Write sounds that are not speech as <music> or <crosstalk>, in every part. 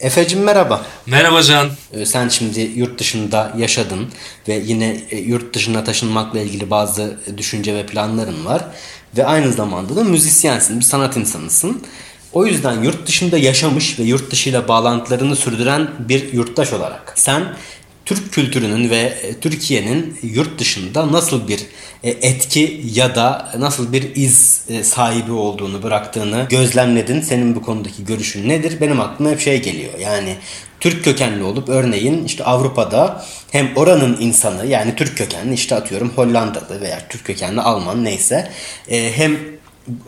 Efe'cim merhaba. Merhaba Can. Ee, sen şimdi yurt dışında yaşadın ve yine e, yurt dışına taşınmakla ilgili bazı düşünce ve planların var. Ve aynı zamanda da müzisyensin, bir sanat insanısın. O yüzden yurt dışında yaşamış ve yurt dışıyla bağlantılarını sürdüren bir yurttaş olarak sen Türk kültürünün ve e, Türkiye'nin yurt dışında nasıl bir e, etki ya da nasıl bir iz e, sahibi olduğunu bıraktığını gözlemledin. Senin bu konudaki görüşün nedir? Benim aklıma hep şey geliyor. Yani Türk kökenli olup örneğin işte Avrupa'da hem oranın insanı yani Türk kökenli işte atıyorum Hollandalı veya Türk kökenli Alman neyse hem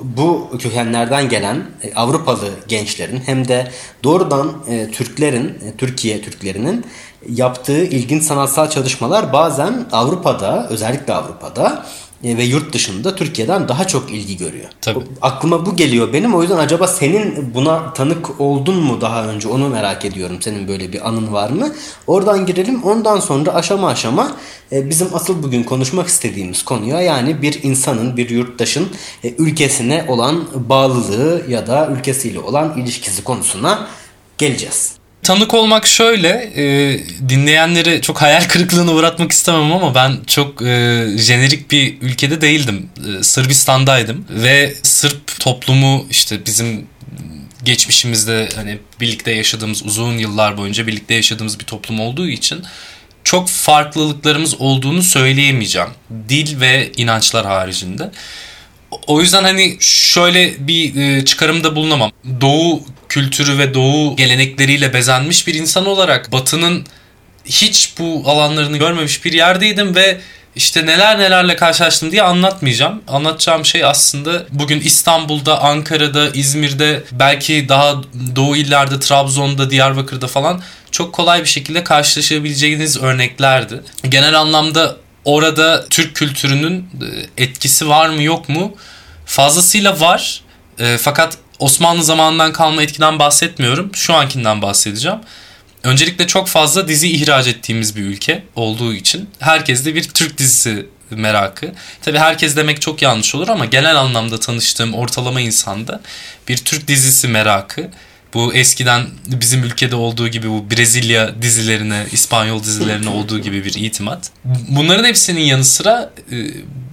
bu kökenlerden gelen Avrupalı gençlerin hem de doğrudan Türklerin, Türkiye Türklerinin yaptığı ilginç sanatsal çalışmalar bazen Avrupa'da özellikle Avrupa'da e, ve yurt dışında Türkiye'den daha çok ilgi görüyor. Tabii. Aklıma bu geliyor benim. O yüzden acaba senin buna tanık oldun mu daha önce? Onu merak ediyorum. Senin böyle bir anın var mı? Oradan girelim. Ondan sonra aşama aşama e, bizim asıl bugün konuşmak istediğimiz konuya yani bir insanın, bir yurttaşın e, ülkesine olan bağlılığı ya da ülkesiyle olan ilişkisi konusuna geleceğiz. Tanık olmak şöyle, e, dinleyenleri çok hayal kırıklığına uğratmak istemem ama ben çok e, jenerik bir ülkede değildim. E, Sırbistan'daydım ve Sırp toplumu işte bizim geçmişimizde hani birlikte yaşadığımız uzun yıllar boyunca birlikte yaşadığımız bir toplum olduğu için çok farklılıklarımız olduğunu söyleyemeyeceğim. Dil ve inançlar haricinde. O yüzden hani şöyle bir e, çıkarımda bulunamam. Doğu kültürü ve doğu gelenekleriyle bezenmiş bir insan olarak batının hiç bu alanlarını görmemiş bir yerdeydim ve işte neler nelerle karşılaştım diye anlatmayacağım. Anlatacağım şey aslında bugün İstanbul'da, Ankara'da, İzmir'de, belki daha doğu illerde, Trabzon'da, Diyarbakır'da falan çok kolay bir şekilde karşılaşabileceğiniz örneklerdi. Genel anlamda orada Türk kültürünün e, etkisi var mı yok mu? Fazlasıyla var. E, fakat Osmanlı zamanından kalma etkiden bahsetmiyorum. Şu ankinden bahsedeceğim. Öncelikle çok fazla dizi ihraç ettiğimiz bir ülke olduğu için herkeste bir Türk dizisi merakı. Tabi herkes demek çok yanlış olur ama genel anlamda tanıştığım ortalama insanda bir Türk dizisi merakı. Bu eskiden bizim ülkede olduğu gibi bu Brezilya dizilerine, İspanyol dizilerine olduğu gibi bir itimat. Bunların hepsinin yanı sıra e,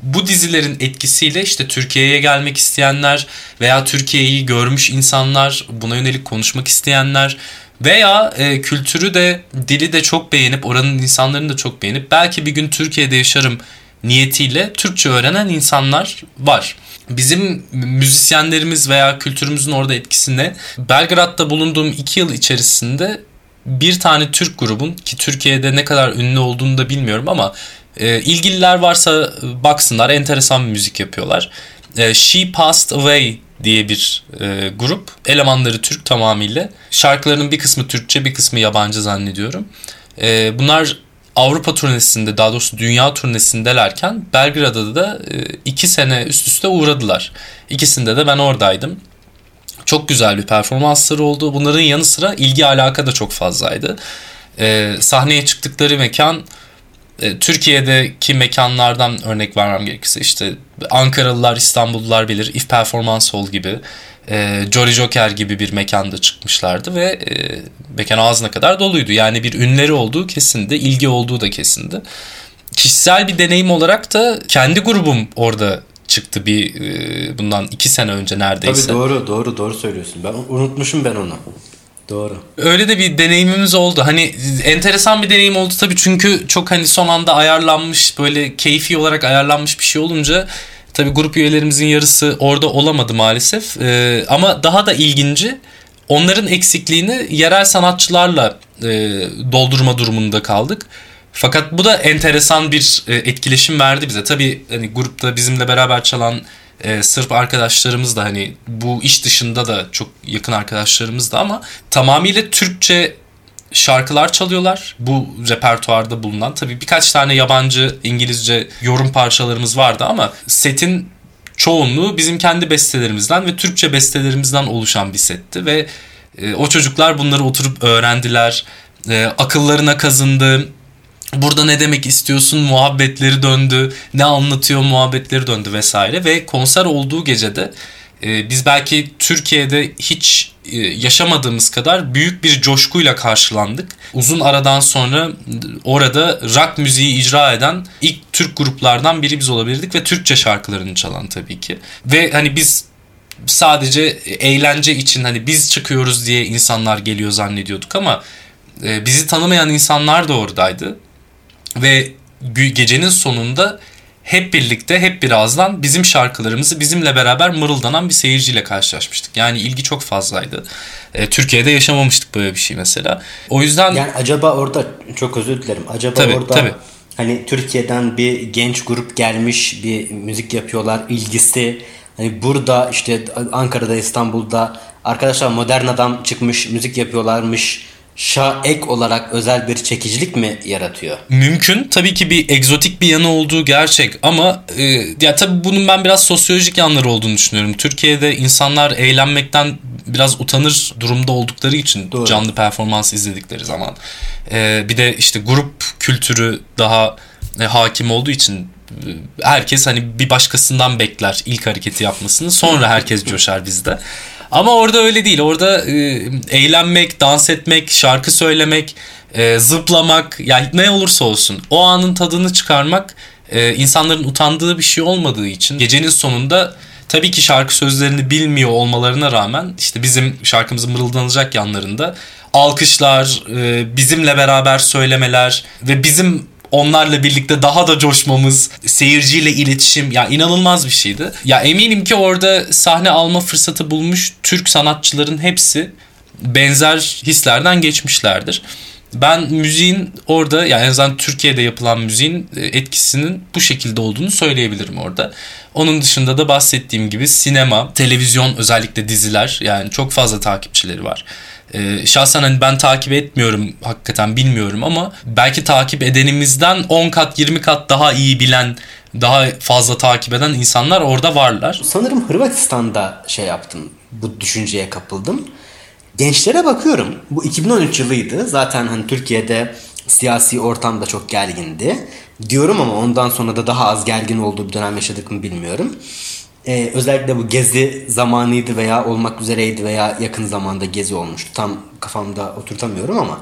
bu dizilerin etkisiyle işte Türkiye'ye gelmek isteyenler veya Türkiye'yi görmüş insanlar, buna yönelik konuşmak isteyenler veya e, kültürü de dili de çok beğenip oranın insanlarını da çok beğenip belki bir gün Türkiye'de yaşarım niyetiyle Türkçe öğrenen insanlar var. Bizim müzisyenlerimiz veya kültürümüzün orada etkisinde Belgrad'da bulunduğum iki yıl içerisinde bir tane Türk grubun ki Türkiye'de ne kadar ünlü olduğunu da bilmiyorum ama e, ilgililer varsa baksınlar enteresan bir müzik yapıyorlar. E, She Passed Away diye bir e, grup. Elemanları Türk tamamıyla. Şarkılarının bir kısmı Türkçe bir kısmı yabancı zannediyorum. E, bunlar Avrupa turnesinde daha doğrusu dünya turnesindelerken Belgrad'da da e, iki sene üst üste uğradılar. İkisinde de ben oradaydım. Çok güzel bir performansları oldu. Bunların yanı sıra ilgi alaka da çok fazlaydı. E, sahneye çıktıkları mekan e, Türkiye'deki mekanlardan örnek vermem gerekirse işte Ankaralılar, İstanbullular bilir. If Performance Hall gibi, e, Jolly Joker gibi bir mekanda çıkmışlardı ve e, mekan ağzına kadar doluydu. Yani bir ünleri olduğu kesindi, ilgi olduğu da kesindi. Kişisel bir deneyim olarak da kendi grubum orada çıktı bir e, bundan iki sene önce neredeyse. Tabii doğru doğru doğru söylüyorsun. Ben unutmuşum ben onu. Doğru. Öyle de bir deneyimimiz oldu. Hani enteresan bir deneyim oldu tabii çünkü çok hani son anda ayarlanmış böyle keyfi olarak ayarlanmış bir şey olunca tabii grup üyelerimizin yarısı orada olamadı maalesef. Ee, ama daha da ilginci onların eksikliğini yerel sanatçılarla e, doldurma durumunda kaldık. Fakat bu da enteresan bir e, etkileşim verdi bize. Tabii hani grupta bizimle beraber çalan e, Sırp arkadaşlarımız da hani bu iş dışında da çok yakın arkadaşlarımız da ama tamamıyla Türkçe şarkılar çalıyorlar. Bu repertuarda bulunan tabii birkaç tane yabancı İngilizce yorum parçalarımız vardı ama setin çoğunluğu bizim kendi bestelerimizden ve Türkçe bestelerimizden oluşan bir setti ve e, o çocuklar bunları oturup öğrendiler. E, akıllarına kazındı Burada ne demek istiyorsun muhabbetleri döndü, ne anlatıyor muhabbetleri döndü vesaire ve konser olduğu gecede e, biz belki Türkiye'de hiç e, yaşamadığımız kadar büyük bir coşkuyla karşılandık. Uzun aradan sonra orada rock müziği icra eden ilk Türk gruplardan biri biz olabilirdik ve Türkçe şarkılarını çalan tabii ki. Ve hani biz sadece eğlence için hani biz çıkıyoruz diye insanlar geliyor zannediyorduk ama e, bizi tanımayan insanlar da oradaydı. Ve gecenin sonunda hep birlikte hep birazdan bizim şarkılarımızı bizimle beraber mırıldanan bir seyirciyle karşılaşmıştık. Yani ilgi çok fazlaydı. E, Türkiye'de yaşamamıştık böyle bir şey mesela. O yüzden... Yani acaba orada çok özür dilerim. Acaba tabii, orada tabii. hani Türkiye'den bir genç grup gelmiş bir müzik yapıyorlar ilgisi Hani burada işte Ankara'da İstanbul'da arkadaşlar modern adam çıkmış müzik yapıyorlarmış şa ek olarak özel bir çekicilik mi yaratıyor? Mümkün. Tabii ki bir egzotik bir yanı olduğu gerçek ama e, ya tabii bunun ben biraz sosyolojik yanları olduğunu düşünüyorum. Türkiye'de insanlar eğlenmekten biraz utanır durumda oldukları için Doğru. canlı performans izledikleri zaman. E, bir de işte grup kültürü daha e, hakim olduğu için herkes hani bir başkasından bekler ilk hareketi yapmasını. Sonra herkes coşar bizde. Ama orada öyle değil. Orada e, eğlenmek, dans etmek, şarkı söylemek, e, zıplamak yani ne olursa olsun o anın tadını çıkarmak e, insanların utandığı bir şey olmadığı için gecenin sonunda tabii ki şarkı sözlerini bilmiyor olmalarına rağmen işte bizim şarkımızın mırıldanacak yanlarında alkışlar, e, bizimle beraber söylemeler ve bizim onlarla birlikte daha da coşmamız, seyirciyle iletişim ya inanılmaz bir şeydi. Ya eminim ki orada sahne alma fırsatı bulmuş Türk sanatçıların hepsi benzer hislerden geçmişlerdir. Ben müziğin orada yani en azından Türkiye'de yapılan müziğin e, etkisinin bu şekilde olduğunu söyleyebilirim orada. Onun dışında da bahsettiğim gibi sinema, televizyon özellikle diziler yani çok fazla takipçileri var. Ee, şahsen hani ben takip etmiyorum hakikaten bilmiyorum ama belki takip edenimizden 10 kat 20 kat daha iyi bilen daha fazla takip eden insanlar orada varlar. Sanırım Hırvatistan'da şey yaptım bu düşünceye kapıldım. Gençlere bakıyorum bu 2013 yılıydı zaten hani Türkiye'de siyasi ortam da çok gergindi. Diyorum ama ondan sonra da daha az gergin olduğu bir dönem yaşadık mı bilmiyorum e, özellikle bu gezi zamanıydı veya olmak üzereydi veya yakın zamanda gezi olmuştu. Tam kafamda oturtamıyorum ama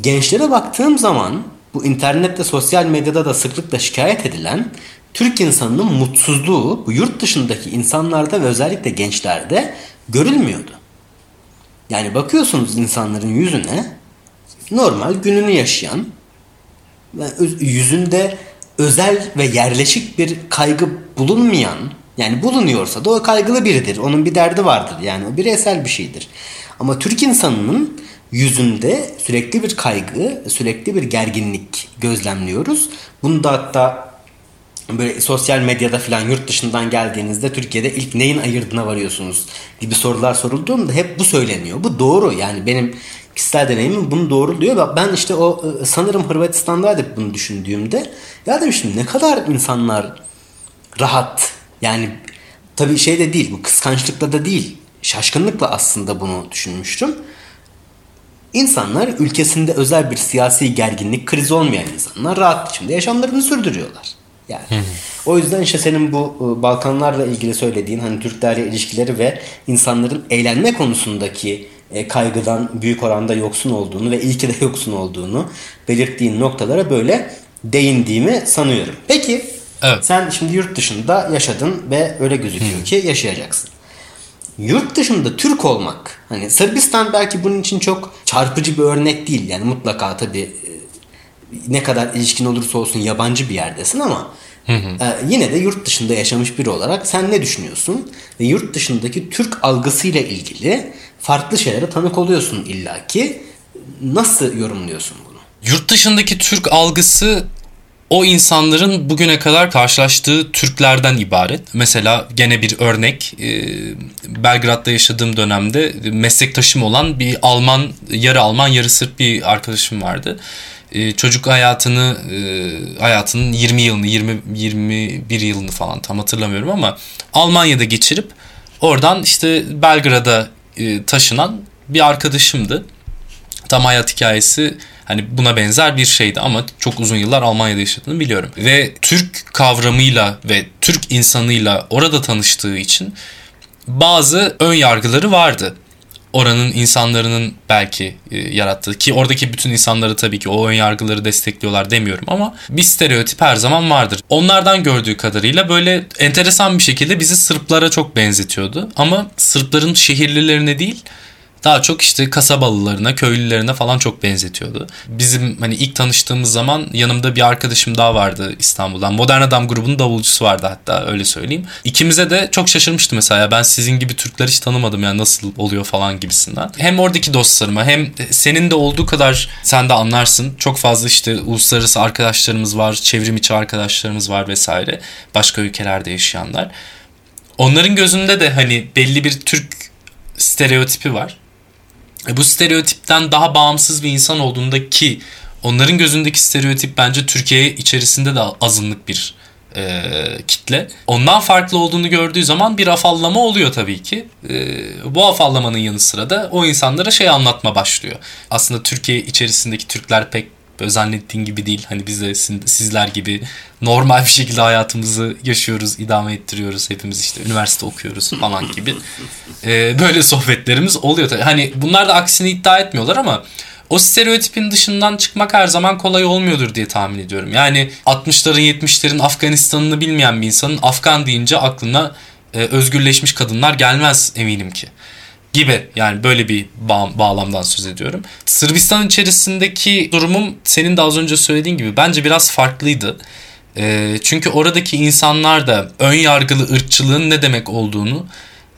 gençlere baktığım zaman bu internette sosyal medyada da sıklıkla şikayet edilen Türk insanının mutsuzluğu bu yurt dışındaki insanlarda ve özellikle gençlerde görülmüyordu. Yani bakıyorsunuz insanların yüzüne normal gününü yaşayan yüzünde özel ve yerleşik bir kaygı bulunmayan yani bulunuyorsa da o kaygılı biridir. Onun bir derdi vardır. Yani o bireysel bir şeydir. Ama Türk insanının yüzünde sürekli bir kaygı, sürekli bir gerginlik gözlemliyoruz. Bunu da hatta böyle sosyal medyada falan yurt dışından geldiğinizde Türkiye'de ilk neyin ayırdına varıyorsunuz gibi sorular sorulduğunda hep bu söyleniyor. Bu doğru yani benim kişisel deneyimim bunu doğruluyor. Ben işte o ıı, sanırım Hırvatistan'daydık bunu düşündüğümde ya demiştim ne kadar insanlar rahat yani tabii şey de değil bu kıskançlıkla da değil şaşkınlıkla aslında bunu düşünmüştüm. İnsanlar ülkesinde özel bir siyasi gerginlik, kriz olmayan insanlar rahat içinde yaşamlarını sürdürüyorlar. Yani o yüzden işte senin bu ıı, Balkanlarla ilgili söylediğin hani Türklerle ilişkileri ve insanların eğlenme konusundaki e, kaygıdan büyük oranda yoksun olduğunu ve iyi ki de yoksun olduğunu belirttiğin noktalara böyle değindiğimi sanıyorum. Peki Evet. Sen şimdi yurt dışında yaşadın ve öyle gözüküyor Hı. ki yaşayacaksın. Yurt dışında Türk olmak hani Sırbistan belki bunun için çok çarpıcı bir örnek değil. Yani mutlaka tabii e, ne kadar ilişkin olursa olsun yabancı bir yerdesin ama Hı hı. E, yine de yurt dışında yaşamış biri olarak sen ne düşünüyorsun? Ve yurt dışındaki Türk algısıyla ilgili farklı şeylere tanık oluyorsun illaki. Nasıl yorumluyorsun bunu? Yurt dışındaki Türk algısı o insanların bugüne kadar karşılaştığı Türklerden ibaret. Mesela gene bir örnek e, Belgrad'da yaşadığım dönemde meslektaşım olan bir Alman yarı Alman yarı Sırp bir arkadaşım vardı. E, çocuk hayatını e, hayatının 20 yılını 20 21 yılını falan tam hatırlamıyorum ama Almanya'da geçirip oradan işte Belgrad'a taşınan bir arkadaşımdı. Tam hayat hikayesi Hani buna benzer bir şeydi ama çok uzun yıllar Almanya'da yaşadığını biliyorum. Ve Türk kavramıyla ve Türk insanıyla orada tanıştığı için bazı ön yargıları vardı. oranın insanların belki e, yarattığı ki oradaki bütün insanları tabii ki o ön yargıları destekliyorlar demiyorum ama bir stereotip her zaman vardır. Onlardan gördüğü kadarıyla böyle enteresan bir şekilde bizi Sırplara çok benzetiyordu ama Sırpların şehirlilerine değil daha çok işte kasabalılarına, köylülerine falan çok benzetiyordu. Bizim hani ilk tanıştığımız zaman yanımda bir arkadaşım daha vardı İstanbul'dan. Modern Adam grubunun davulcusu vardı hatta öyle söyleyeyim. İkimize de çok şaşırmıştı mesela. Ben sizin gibi Türkler hiç tanımadım yani nasıl oluyor falan gibisinden. Hem oradaki dostlarıma hem senin de olduğu kadar sen de anlarsın. Çok fazla işte uluslararası arkadaşlarımız var, çevrim içi arkadaşlarımız var vesaire. Başka ülkelerde yaşayanlar. Onların gözünde de hani belli bir Türk stereotipi var. E, bu stereotipten daha bağımsız bir insan olduğunda ki onların gözündeki stereotip bence Türkiye içerisinde de azınlık bir e, kitle. Ondan farklı olduğunu gördüğü zaman bir afallama oluyor tabii ki. E, bu afallamanın yanı sıra da o insanlara şey anlatma başlıyor. Aslında Türkiye içerisindeki Türkler pek Böyle zannettiğin gibi değil. Hani biz de sizler gibi normal bir şekilde hayatımızı yaşıyoruz, idame ettiriyoruz. Hepimiz işte üniversite okuyoruz falan gibi. <laughs> Ee, böyle sohbetlerimiz oluyor. Tabii. Hani bunlar da aksini iddia etmiyorlar ama o stereotipin dışından çıkmak her zaman kolay olmuyordur diye tahmin ediyorum. Yani 60'ların 70'lerin Afganistan'ını bilmeyen bir insanın Afgan deyince aklına e, özgürleşmiş kadınlar gelmez eminim ki gibi yani böyle bir bağ, bağlamdan söz ediyorum. Sırbistan içerisindeki durumum senin de az önce söylediğin gibi bence biraz farklıydı. E, çünkü oradaki insanlar da ön yargılı ırkçılığın ne demek olduğunu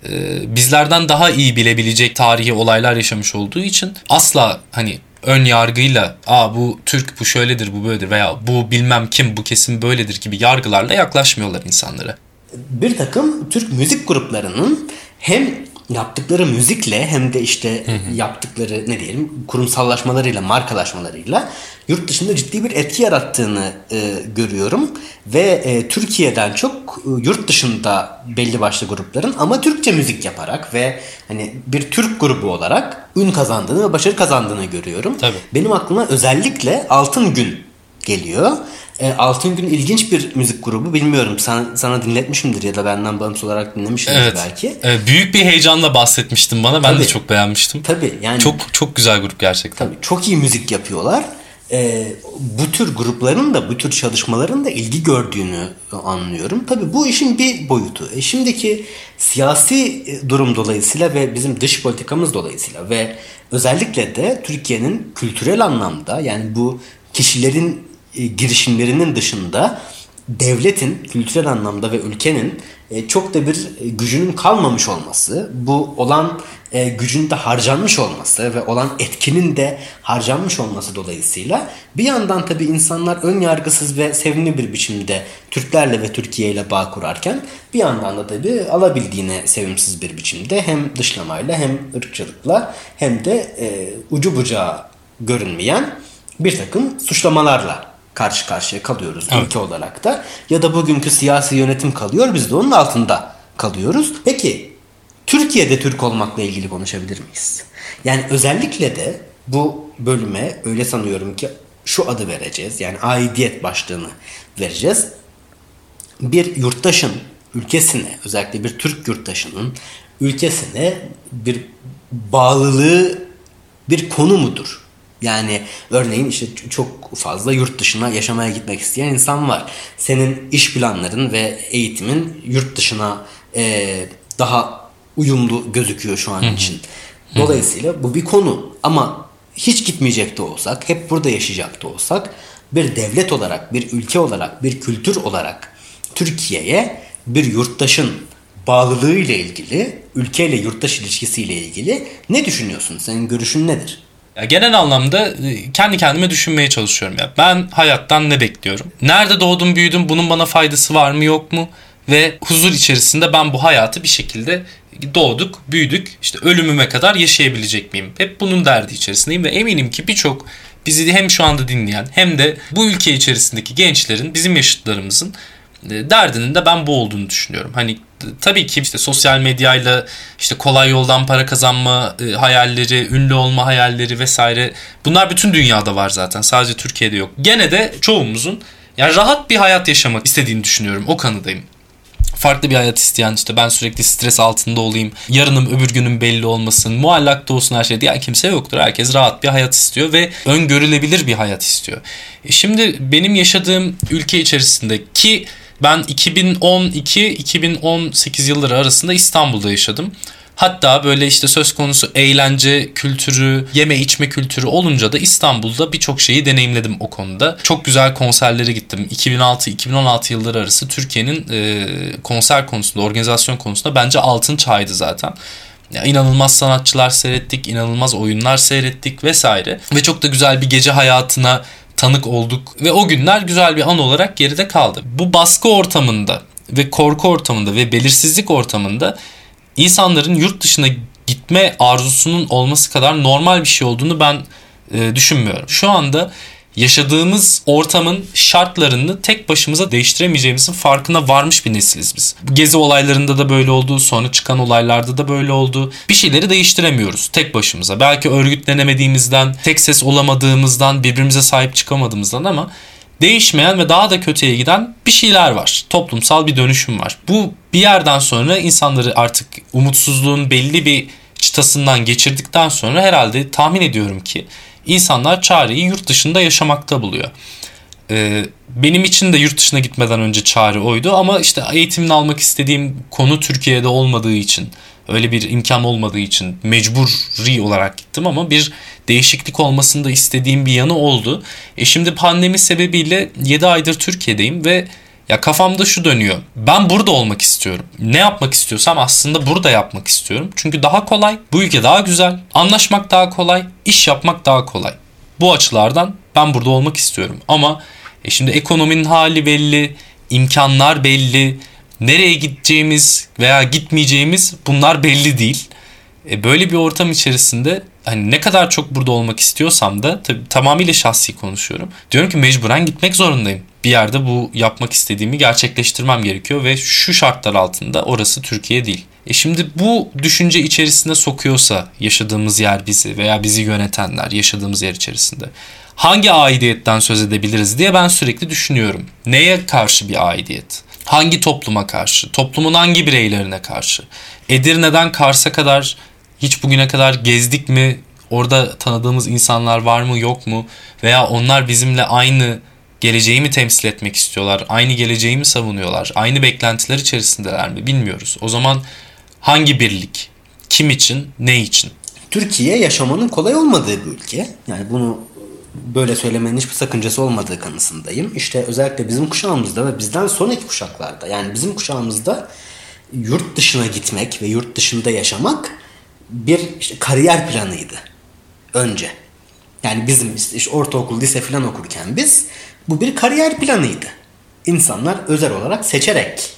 e, bizlerden daha iyi bilebilecek tarihi olaylar yaşamış olduğu için asla hani ön yargıyla aa bu Türk bu şöyledir bu böyledir veya bu bilmem kim bu kesim böyledir gibi yargılarla yaklaşmıyorlar insanlara. Bir takım Türk müzik gruplarının hem yaptıkları müzikle hem de işte hı hı. yaptıkları ne diyelim kurumsallaşmalarıyla, markalaşmalarıyla yurt dışında ciddi bir etki yarattığını e, görüyorum. Ve e, Türkiye'den çok e, yurt dışında belli başlı grupların ama Türkçe müzik yaparak ve hani bir Türk grubu olarak ün kazandığını ve başarı kazandığını görüyorum. Tabii. Benim aklıma özellikle Altın Gün geliyor. E, Altın Gün ilginç bir müzik grubu. Bilmiyorum sana, sana dinletmişimdir ya da benden bağımsız olarak dinlemişimdir evet. belki. Evet, büyük bir heyecanla bahsetmiştim bana. Ben tabii, de çok beğenmiştim. Tabii yani. Çok çok güzel grup gerçekten. Tabii çok iyi müzik yapıyorlar. E, bu tür grupların da bu tür çalışmaların da ilgi gördüğünü anlıyorum. Tabii bu işin bir boyutu. E, şimdiki siyasi durum dolayısıyla ve bizim dış politikamız dolayısıyla ve özellikle de Türkiye'nin kültürel anlamda yani bu kişilerin e, girişimlerinin dışında devletin kültürel anlamda ve ülkenin e, çok da bir e, gücünün kalmamış olması, bu olan gücün de harcanmış olması ve olan etkinin de harcanmış olması dolayısıyla bir yandan tabii insanlar ön yargısız ve sevimli bir biçimde Türklerle ve Türkiye ile bağ kurarken bir yandan da tabii alabildiğine sevimsiz bir biçimde hem dışlamayla hem ırkçılıkla hem de ucu bucağı görünmeyen bir takım suçlamalarla karşı karşıya kalıyoruz evet. ülke olarak da. Ya da bugünkü siyasi yönetim kalıyor biz de onun altında kalıyoruz. Peki Türkiye'de Türk olmakla ilgili konuşabilir miyiz? Yani özellikle de bu bölüme öyle sanıyorum ki şu adı vereceğiz. Yani aidiyet başlığını vereceğiz. Bir yurttaşın ülkesine özellikle bir Türk yurttaşının ülkesine bir bağlılığı bir konu mudur? Yani örneğin işte çok fazla yurt dışına yaşamaya gitmek isteyen insan var. Senin iş planların ve eğitimin yurt dışına e, daha uyumlu gözüküyor şu an için. Dolayısıyla bu bir konu ama hiç gitmeyecek de olsak, hep burada yaşayacak da olsak bir devlet olarak, bir ülke olarak, bir kültür olarak Türkiye'ye bir yurttaşın bağlılığı ile ilgili, ülkeyle yurttaş ilişkisiyle ilgili ne düşünüyorsun? Senin görüşün nedir? Ya genel anlamda e, kendi kendime düşünmeye çalışıyorum ya. Ben hayattan ne bekliyorum? Nerede doğdum, büyüdüm? Bunun bana faydası var mı, yok mu? Ve huzur içerisinde ben bu hayatı bir şekilde doğduk, büyüdük. İşte ölümüme kadar yaşayabilecek miyim? Hep bunun derdi içerisindeyim ve eminim ki birçok bizi hem şu anda dinleyen hem de bu ülke içerisindeki gençlerin, bizim yaşıtlarımızın derdinin de ben bu olduğunu düşünüyorum. Hani tabii ki işte sosyal medyayla işte kolay yoldan para kazanma e, hayalleri, ünlü olma hayalleri vesaire bunlar bütün dünyada var zaten. Sadece Türkiye'de yok. Gene de çoğumuzun yani rahat bir hayat yaşamak istediğini düşünüyorum. O kanıdayım. farklı bir hayat isteyen işte ben sürekli stres altında olayım. Yarınım öbür günüm belli olmasın. Muallakta olsun her şey diye kimse yoktur. Herkes rahat bir hayat istiyor ve öngörülebilir bir hayat istiyor. E şimdi benim yaşadığım ülke içerisinde ki ben 2012-2018 yılları arasında İstanbul'da yaşadım. Hatta böyle işte söz konusu eğlence kültürü, yeme içme kültürü olunca da İstanbul'da birçok şeyi deneyimledim o konuda. Çok güzel konserlere gittim. 2006-2016 yılları arası Türkiye'nin e, konser konusunda, organizasyon konusunda bence altın çağıydı zaten. Ya inanılmaz sanatçılar seyrettik, inanılmaz oyunlar seyrettik vesaire. Ve çok da güzel bir gece hayatına tanık olduk ve o günler güzel bir an olarak geride kaldı. Bu baskı ortamında ve korku ortamında ve belirsizlik ortamında insanların yurt dışına gitme arzusunun olması kadar normal bir şey olduğunu ben e, düşünmüyorum. Şu anda yaşadığımız ortamın şartlarını tek başımıza değiştiremeyeceğimizin farkına varmış bir nesiliz biz. Gezi olaylarında da böyle oldu, sonra çıkan olaylarda da böyle oldu. Bir şeyleri değiştiremiyoruz tek başımıza. Belki örgütlenemediğimizden, tek ses olamadığımızdan, birbirimize sahip çıkamadığımızdan ama değişmeyen ve daha da kötüye giden bir şeyler var. Toplumsal bir dönüşüm var. Bu bir yerden sonra insanları artık umutsuzluğun belli bir çıtasından geçirdikten sonra herhalde tahmin ediyorum ki insanlar çareyi yurt dışında yaşamakta buluyor. Ee, benim için de yurt dışına gitmeden önce çare oydu ama işte eğitimini almak istediğim konu Türkiye'de olmadığı için öyle bir imkan olmadığı için mecburi olarak gittim ama bir değişiklik olmasını da istediğim bir yanı oldu. E şimdi pandemi sebebiyle 7 aydır Türkiye'deyim ve ya kafamda şu dönüyor. Ben burada olmak istiyorum. Ne yapmak istiyorsam aslında burada yapmak istiyorum. Çünkü daha kolay, bu ülke daha güzel, anlaşmak daha kolay, iş yapmak daha kolay. Bu açılardan ben burada olmak istiyorum. Ama e şimdi ekonominin hali belli, imkanlar belli, nereye gideceğimiz veya gitmeyeceğimiz bunlar belli değil. E böyle bir ortam içerisinde hani ne kadar çok burada olmak istiyorsam da tabii tamamıyla şahsi konuşuyorum. Diyorum ki mecburen gitmek zorundayım. Bir yerde bu yapmak istediğimi gerçekleştirmem gerekiyor ve şu şartlar altında orası Türkiye değil. E şimdi bu düşünce içerisinde sokuyorsa yaşadığımız yer bizi veya bizi yönetenler yaşadığımız yer içerisinde hangi aidiyetten söz edebiliriz diye ben sürekli düşünüyorum. Neye karşı bir aidiyet? Hangi topluma karşı? Toplumun hangi bireylerine karşı? Edirne'den Kars'a kadar hiç bugüne kadar gezdik mi? Orada tanıdığımız insanlar var mı yok mu? Veya onlar bizimle aynı geleceği mi temsil etmek istiyorlar? Aynı geleceği mi savunuyorlar? Aynı beklentiler içerisindeler mi? Bilmiyoruz. O zaman hangi birlik? Kim için? Ne için? Türkiye yaşamanın kolay olmadığı bir ülke. Yani bunu böyle söylemenin hiçbir sakıncası olmadığı kanısındayım. İşte özellikle bizim kuşağımızda ve bizden sonraki kuşaklarda yani bizim kuşağımızda yurt dışına gitmek ve yurt dışında yaşamak bir işte kariyer planıydı önce. Yani bizim işte, ortaokul, lise falan okurken biz bu bir kariyer planıydı. İnsanlar özel olarak seçerek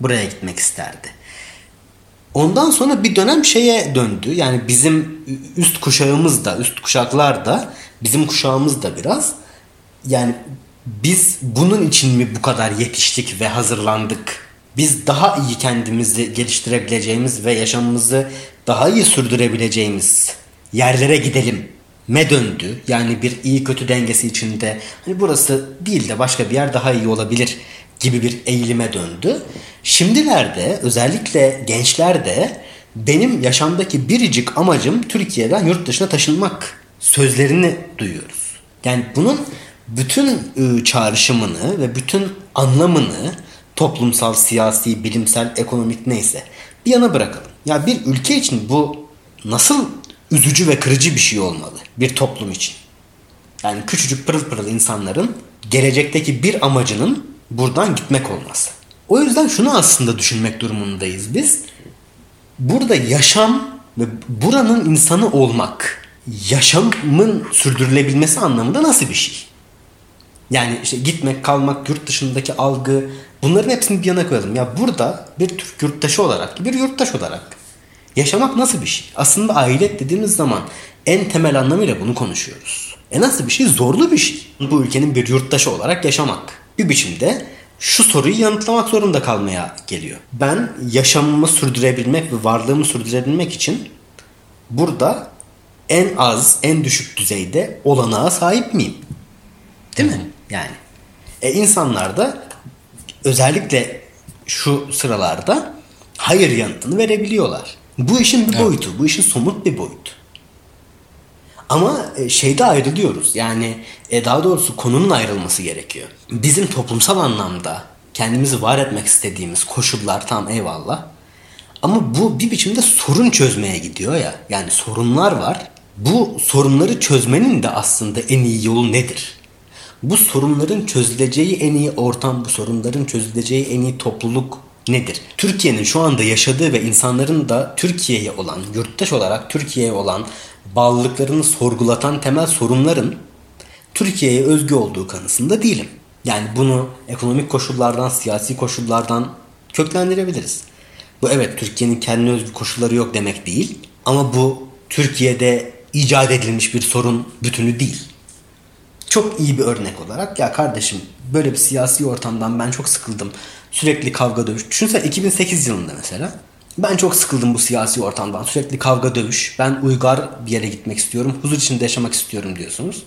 buraya gitmek isterdi. Ondan sonra bir dönem şeye döndü. Yani bizim üst kuşağımız da, üst kuşaklar da, bizim kuşağımız da biraz yani biz bunun için mi bu kadar yetiştik ve hazırlandık? Biz daha iyi kendimizi geliştirebileceğimiz ve yaşamımızı daha iyi sürdürebileceğimiz yerlere gidelim me döndü. Yani bir iyi kötü dengesi içinde hani burası değil de başka bir yer daha iyi olabilir gibi bir eğilime döndü. Şimdilerde özellikle gençlerde benim yaşamdaki biricik amacım Türkiye'den yurt dışına taşınmak sözlerini duyuyoruz. Yani bunun bütün ıı, çağrışımını ve bütün anlamını toplumsal, siyasi, bilimsel, ekonomik neyse bir yana bırakalım. Ya bir ülke için bu nasıl üzücü ve kırıcı bir şey olmalı bir toplum için. Yani küçücük pırıl pırıl insanların gelecekteki bir amacının buradan gitmek olması. O yüzden şunu aslında düşünmek durumundayız biz. Burada yaşam ve buranın insanı olmak, yaşamın sürdürülebilmesi anlamında nasıl bir şey? Yani işte gitmek, kalmak, yurt dışındaki algı bunların hepsini bir yana koyalım. Ya burada bir Türk yurttaşı olarak, bir yurttaş olarak yaşamak nasıl bir şey? Aslında ahiret dediğimiz zaman en temel anlamıyla bunu konuşuyoruz. E nasıl bir şey? Zorlu bir şey. Bu ülkenin bir yurttaşı olarak yaşamak. Bir biçimde şu soruyu yanıtlamak zorunda kalmaya geliyor. Ben yaşamımı sürdürebilmek ve varlığımı sürdürebilmek için burada en az, en düşük düzeyde olanağa sahip miyim? Değil mi? Yani. E insanlar da özellikle şu sıralarda hayır yanıtını verebiliyorlar. Bu işin bir Evet. boyutu, bu işin somut bir boyutu. Ama e, şeyde ayrılıyoruz. Yani e, daha doğrusu konunun ayrılması gerekiyor. Bizim toplumsal anlamda kendimizi var etmek istediğimiz koşullar tam eyvallah. Ama bu bir biçimde sorun çözmeye gidiyor ya. Yani sorunlar var. Bu sorunları çözmenin de aslında en iyi yolu nedir? Bu sorunların çözüleceği en iyi ortam, bu sorunların çözüleceği en iyi topluluk nedir? Türkiye'nin şu anda yaşadığı ve insanların da Türkiye'ye olan, yurttaş olarak Türkiye'ye olan bağlılıklarını sorgulatan temel sorunların Türkiye'ye özgü olduğu kanısında değilim. Yani bunu ekonomik koşullardan, siyasi koşullardan köklendirebiliriz. Bu evet Türkiye'nin kendine özgü koşulları yok demek değil. Ama bu Türkiye'de icat edilmiş bir sorun bütünü değil. Çok iyi bir örnek olarak ya kardeşim böyle bir siyasi ortamdan ben çok sıkıldım. Sürekli kavga dövüş. Düşünsene 2008 yılında mesela. Ben çok sıkıldım bu siyasi ortamdan. Sürekli kavga dövüş. Ben uygar bir yere gitmek istiyorum. Huzur içinde yaşamak istiyorum diyorsunuz.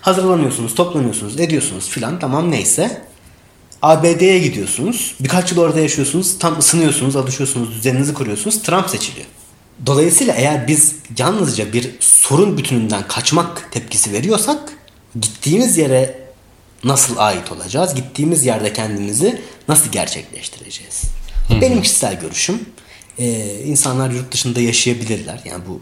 Hazırlanıyorsunuz, toplanıyorsunuz, ediyorsunuz filan. Tamam neyse. ABD'ye gidiyorsunuz. Birkaç yıl orada yaşıyorsunuz. Tam ısınıyorsunuz, alışıyorsunuz, düzeninizi kuruyorsunuz. Trump seçiliyor. Dolayısıyla eğer biz yalnızca bir sorun bütününden kaçmak tepkisi veriyorsak gittiğimiz yere nasıl ait olacağız? Gittiğimiz yerde kendimizi nasıl gerçekleştireceğiz? Benim kişisel görüşüm e, insanlar yurt dışında yaşayabilirler. Yani bu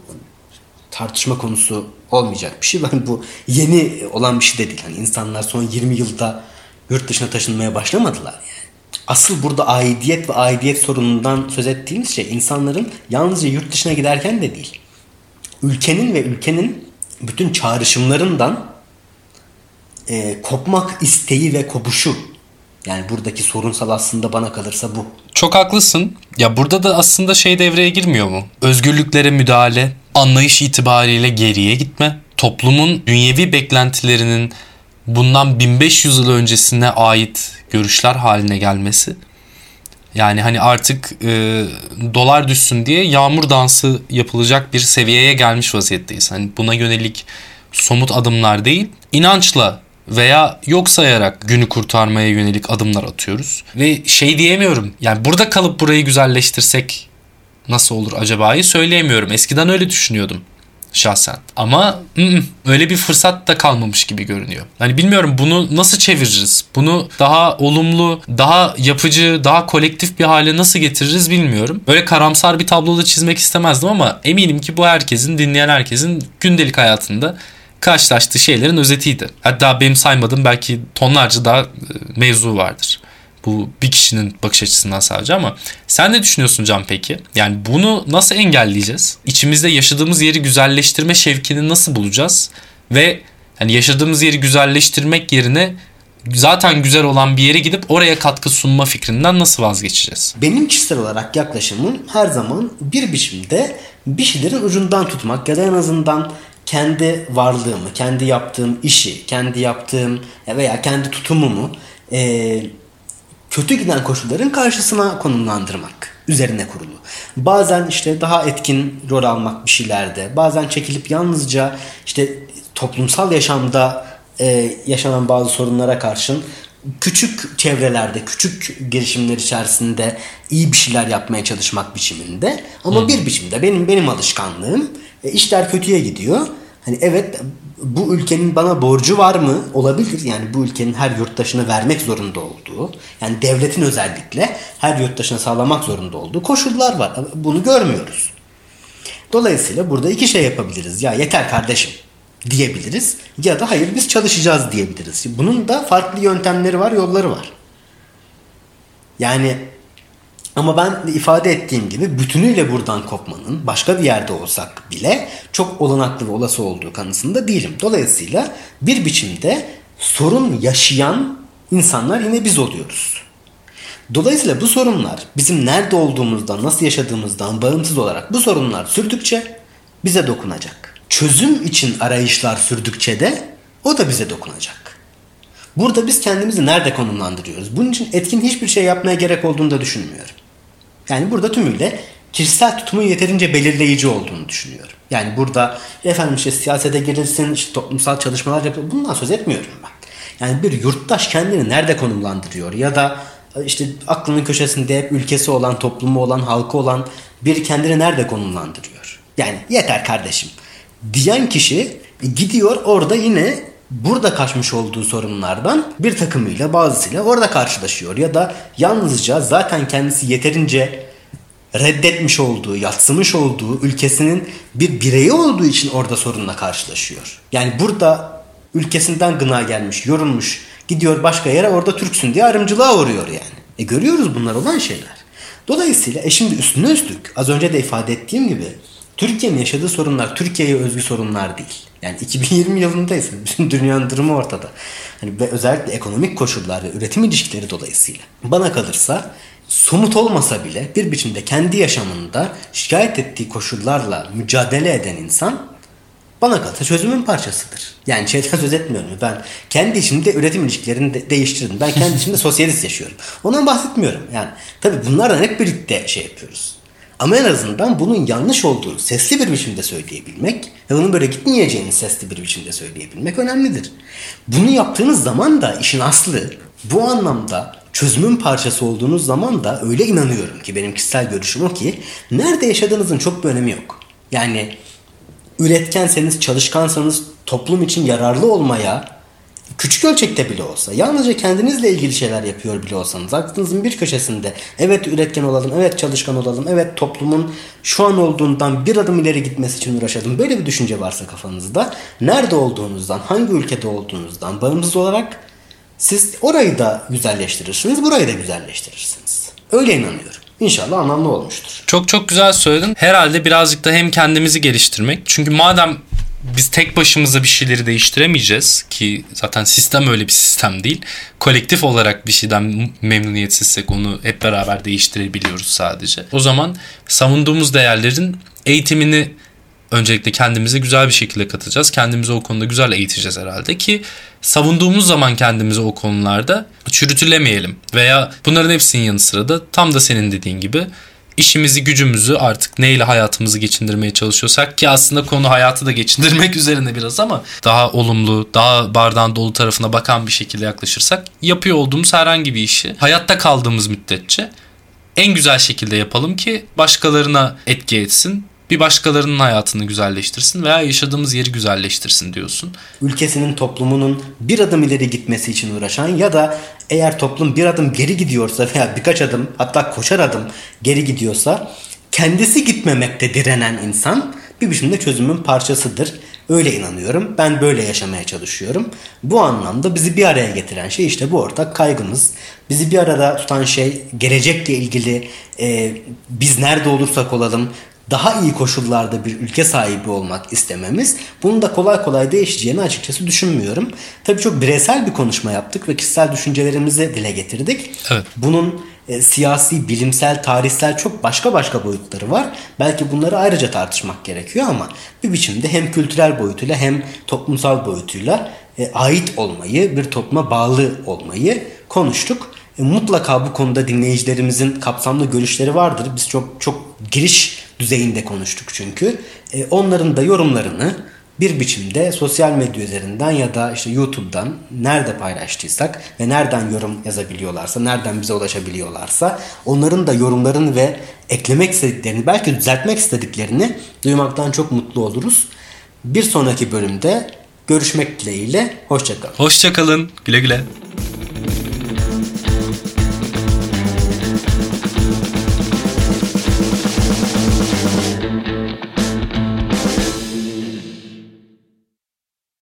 tartışma konusu olmayacak bir şey. <laughs> Ben bu yeni olan bir şey de değil. Hani insanlar son 20 yılda yurt dışına taşınmaya başlamadılar yani. Asıl burada aidiyet ve aidiyet sorunundan söz ettiğimiz şey insanların yalnızca yurt dışına giderken de değil. Ülkenin ve ülkenin bütün çağrışımlarından e, kopmak isteği ve kopuşu. Yani buradaki sorunsal aslında bana kalırsa bu. Çok haklısın. Ya burada da aslında şey devreye girmiyor mu? Özgürlüklere müdahale, anlayış itibariyle geriye gitme, toplumun dünyevi beklentilerinin bundan 1500 yıl öncesine ait görüşler haline gelmesi. Yani hani artık e, dolar düşsün diye yağmur dansı yapılacak bir seviyeye gelmiş vaziyetteyiz. Hani buna yönelik somut adımlar değil, inançla veya yok sayarak günü kurtarmaya yönelik adımlar atıyoruz. Ve şey diyemiyorum. Yani burada kalıp burayı güzelleştirsek nasıl olur acaba'yı söyleyemiyorum. Eskiden öyle düşünüyordum şahsen. Ama ı-ı, öyle bir fırsat da kalmamış gibi görünüyor. Hani bilmiyorum bunu nasıl çeviririz? Bunu daha olumlu, daha yapıcı, daha kolektif bir hale nasıl getiririz bilmiyorum. Böyle karamsar bir tabloda çizmek istemezdim ama eminim ki bu herkesin, dinleyen herkesin gündelik hayatında karşılaştığı şeylerin özetiydi. Hatta benim saymadığım belki tonlarca daha e, mevzu vardır. Bu bir kişinin bakış açısından sadece ama sen ne düşünüyorsun Can peki? Yani bunu nasıl engelleyeceğiz? İçimizde yaşadığımız yeri güzelleştirme şevkini nasıl bulacağız? Ve hani yaşadığımız yeri güzelleştirmek yerine zaten güzel olan bir yere gidip oraya katkı sunma fikrinden nasıl vazgeçeceğiz? Benim kişisel olarak yaklaşımım her zaman bir biçimde bir şeylerin ucundan tutmak ya da en azından kendi varlığımı, kendi yaptığım işi, kendi yaptığım veya kendi tutumumu e, kötü giden koşulların karşısına konumlandırmak üzerine kurulu. Bazen işte daha etkin rol almak bir şeylerde, bazen çekilip yalnızca işte toplumsal yaşamda e, yaşanan bazı sorunlara karşın küçük çevrelerde, küçük girişimler içerisinde iyi bir şeyler yapmaya çalışmak biçiminde. Ama bir biçimde benim benim alışkanlığım e, işler kötüye gidiyor. Hani evet bu ülkenin bana borcu var mı? Olabilir. Yani bu ülkenin her yurttaşına vermek zorunda olduğu, yani devletin özellikle her yurttaşına sağlamak zorunda olduğu koşullar var. Bunu görmüyoruz. Dolayısıyla burada iki şey yapabiliriz. Ya yeter kardeşim diyebiliriz ya da hayır biz çalışacağız diyebiliriz. Bunun da farklı yöntemleri var, yolları var. Yani ama ben ifade ettiğim gibi bütünüyle buradan kopmanın başka bir yerde olsak bile çok olanaklı ve olası olduğu kanısında değilim. Dolayısıyla bir biçimde sorun yaşayan insanlar yine biz oluyoruz. Dolayısıyla bu sorunlar bizim nerede olduğumuzdan, nasıl yaşadığımızdan bağımsız olarak bu sorunlar sürdükçe bize dokunacak. Çözüm için arayışlar sürdükçe de o da bize dokunacak. Burada biz kendimizi nerede konumlandırıyoruz? Bunun için etkin hiçbir şey yapmaya gerek olduğunu da düşünmüyorum. Yani burada tümüyle kişisel tutumun yeterince belirleyici olduğunu düşünüyorum. Yani burada efendim işte siyasete girilsin, işte toplumsal çalışmalar yapılır. Bundan söz etmiyorum ben. Yani bir yurttaş kendini nerede konumlandırıyor ya da işte aklının köşesinde hep ülkesi olan, toplumu olan, halkı olan bir kendini nerede konumlandırıyor? Yani yeter kardeşim diyen kişi gidiyor orada yine burada kaçmış olduğu sorunlardan bir takımıyla bazısıyla orada karşılaşıyor. Ya da yalnızca zaten kendisi yeterince reddetmiş olduğu, yatsımış olduğu ülkesinin bir bireyi olduğu için orada sorunla karşılaşıyor. Yani burada ülkesinden gına gelmiş, yorulmuş, gidiyor başka yere orada Türksün diye ayrımcılığa uğruyor yani. E görüyoruz bunlar olan şeyler. Dolayısıyla e şimdi üstüne üstlük az önce de ifade ettiğim gibi Türkiye'nin yaşadığı sorunlar Türkiye'ye özgü sorunlar değil. Yani 2020 yılındayız. <laughs> Bütün dünyanın durumu ortada. Hani ve özellikle ekonomik koşullar ve üretim ilişkileri dolayısıyla. Bana kalırsa somut olmasa bile bir biçimde kendi yaşamında şikayet ettiği koşullarla mücadele eden insan bana kalırsa çözümün parçasıdır. Yani şeyden söz etmiyorum. Ben kendi içimde üretim ilişkilerini de değiştirdim. Ben kendi içimde <laughs> sosyalist yaşıyorum. Ondan bahsetmiyorum. Yani tabii bunlardan hep birlikte şey yapıyoruz. Ama en azından bunun yanlış olduğunu sesli bir biçimde söyleyebilmek ve bunun böyle gitmeyeceğini sesli bir biçimde söyleyebilmek önemlidir. Bunu yaptığınız zaman da işin aslı bu anlamda çözümün parçası olduğunuz zaman da öyle inanıyorum ki benim kişisel görüşüm o ki nerede yaşadığınızın çok bir önemi yok. Yani üretkenseniz, çalışkansanız toplum için yararlı olmaya küçük ölçekte bile olsa yalnızca kendinizle ilgili şeyler yapıyor bile olsanız aklınızın bir köşesinde evet üretken olalım, evet çalışkan olalım, evet toplumun şu an olduğundan bir adım ileri gitmesi için uğraşalım. Böyle bir düşünce varsa kafanızda nerede olduğunuzdan, hangi ülkede olduğunuzdan bağımsız olarak siz orayı da güzelleştirirsiniz, burayı da güzelleştirirsiniz. Öyle inanıyorum. İnşallah anlamlı olmuştur. Çok çok güzel söyledin. Herhalde birazcık da hem kendimizi geliştirmek. Çünkü madem biz tek başımıza bir şeyleri değiştiremeyeceğiz ki zaten sistem öyle bir sistem değil. Kolektif olarak bir şeyden memnuniyetsizsek onu hep beraber değiştirebiliyoruz sadece. O zaman savunduğumuz değerlerin eğitimini öncelikle kendimize güzel bir şekilde katacağız. Kendimizi o konuda güzel eğiteceğiz herhalde ki savunduğumuz zaman kendimizi o konularda çürütülemeyelim. Veya bunların hepsinin yanı sıra da tam da senin dediğin gibi işimizi gücümüzü artık neyle hayatımızı geçindirmeye çalışıyorsak ki aslında konu hayatı da geçindirmek <laughs> üzerine biraz ama daha olumlu, daha bardağın dolu tarafına bakan bir şekilde yaklaşırsak yapıyor olduğumuz herhangi bir işi hayatta kaldığımız müddetçe en güzel şekilde yapalım ki başkalarına etki etsin bir başkalarının hayatını güzelleştirsin veya yaşadığımız yeri güzelleştirsin diyorsun. Ülkesinin toplumunun bir adım ileri gitmesi için uğraşan ya da eğer toplum bir adım geri gidiyorsa veya birkaç adım hatta koşar adım geri gidiyorsa kendisi gitmemekte direnen insan bir biçimde çözümün parçasıdır. Öyle inanıyorum. Ben böyle yaşamaya çalışıyorum. Bu anlamda bizi bir araya getiren şey işte bu ortak kaygımız. Bizi bir arada tutan şey gelecekle ilgili e, biz nerede olursak olalım daha iyi koşullarda bir ülke sahibi olmak istememiz bunun da kolay kolay değişeceğini açıkçası düşünmüyorum. Tabii çok bireysel bir konuşma yaptık ve kişisel düşüncelerimizi dile getirdik. Evet. Bunun e, siyasi, bilimsel, tarihsel çok başka başka boyutları var. Belki bunları ayrıca tartışmak gerekiyor ama bir biçimde hem kültürel boyutuyla hem toplumsal boyutuyla e, ait olmayı, bir topluma bağlı olmayı konuştuk. E, mutlaka bu konuda dinleyicilerimizin kapsamlı görüşleri vardır. Biz çok çok giriş düzeyinde konuştuk çünkü. E, onların da yorumlarını bir biçimde sosyal medya üzerinden ya da işte YouTube'dan nerede paylaştıysak ve nereden yorum yazabiliyorlarsa, nereden bize ulaşabiliyorlarsa onların da yorumlarını ve eklemek istediklerini, belki düzeltmek istediklerini duymaktan çok mutlu oluruz. Bir sonraki bölümde görüşmek dileğiyle. Hoşçakalın. Hoşçakalın. Güle güle.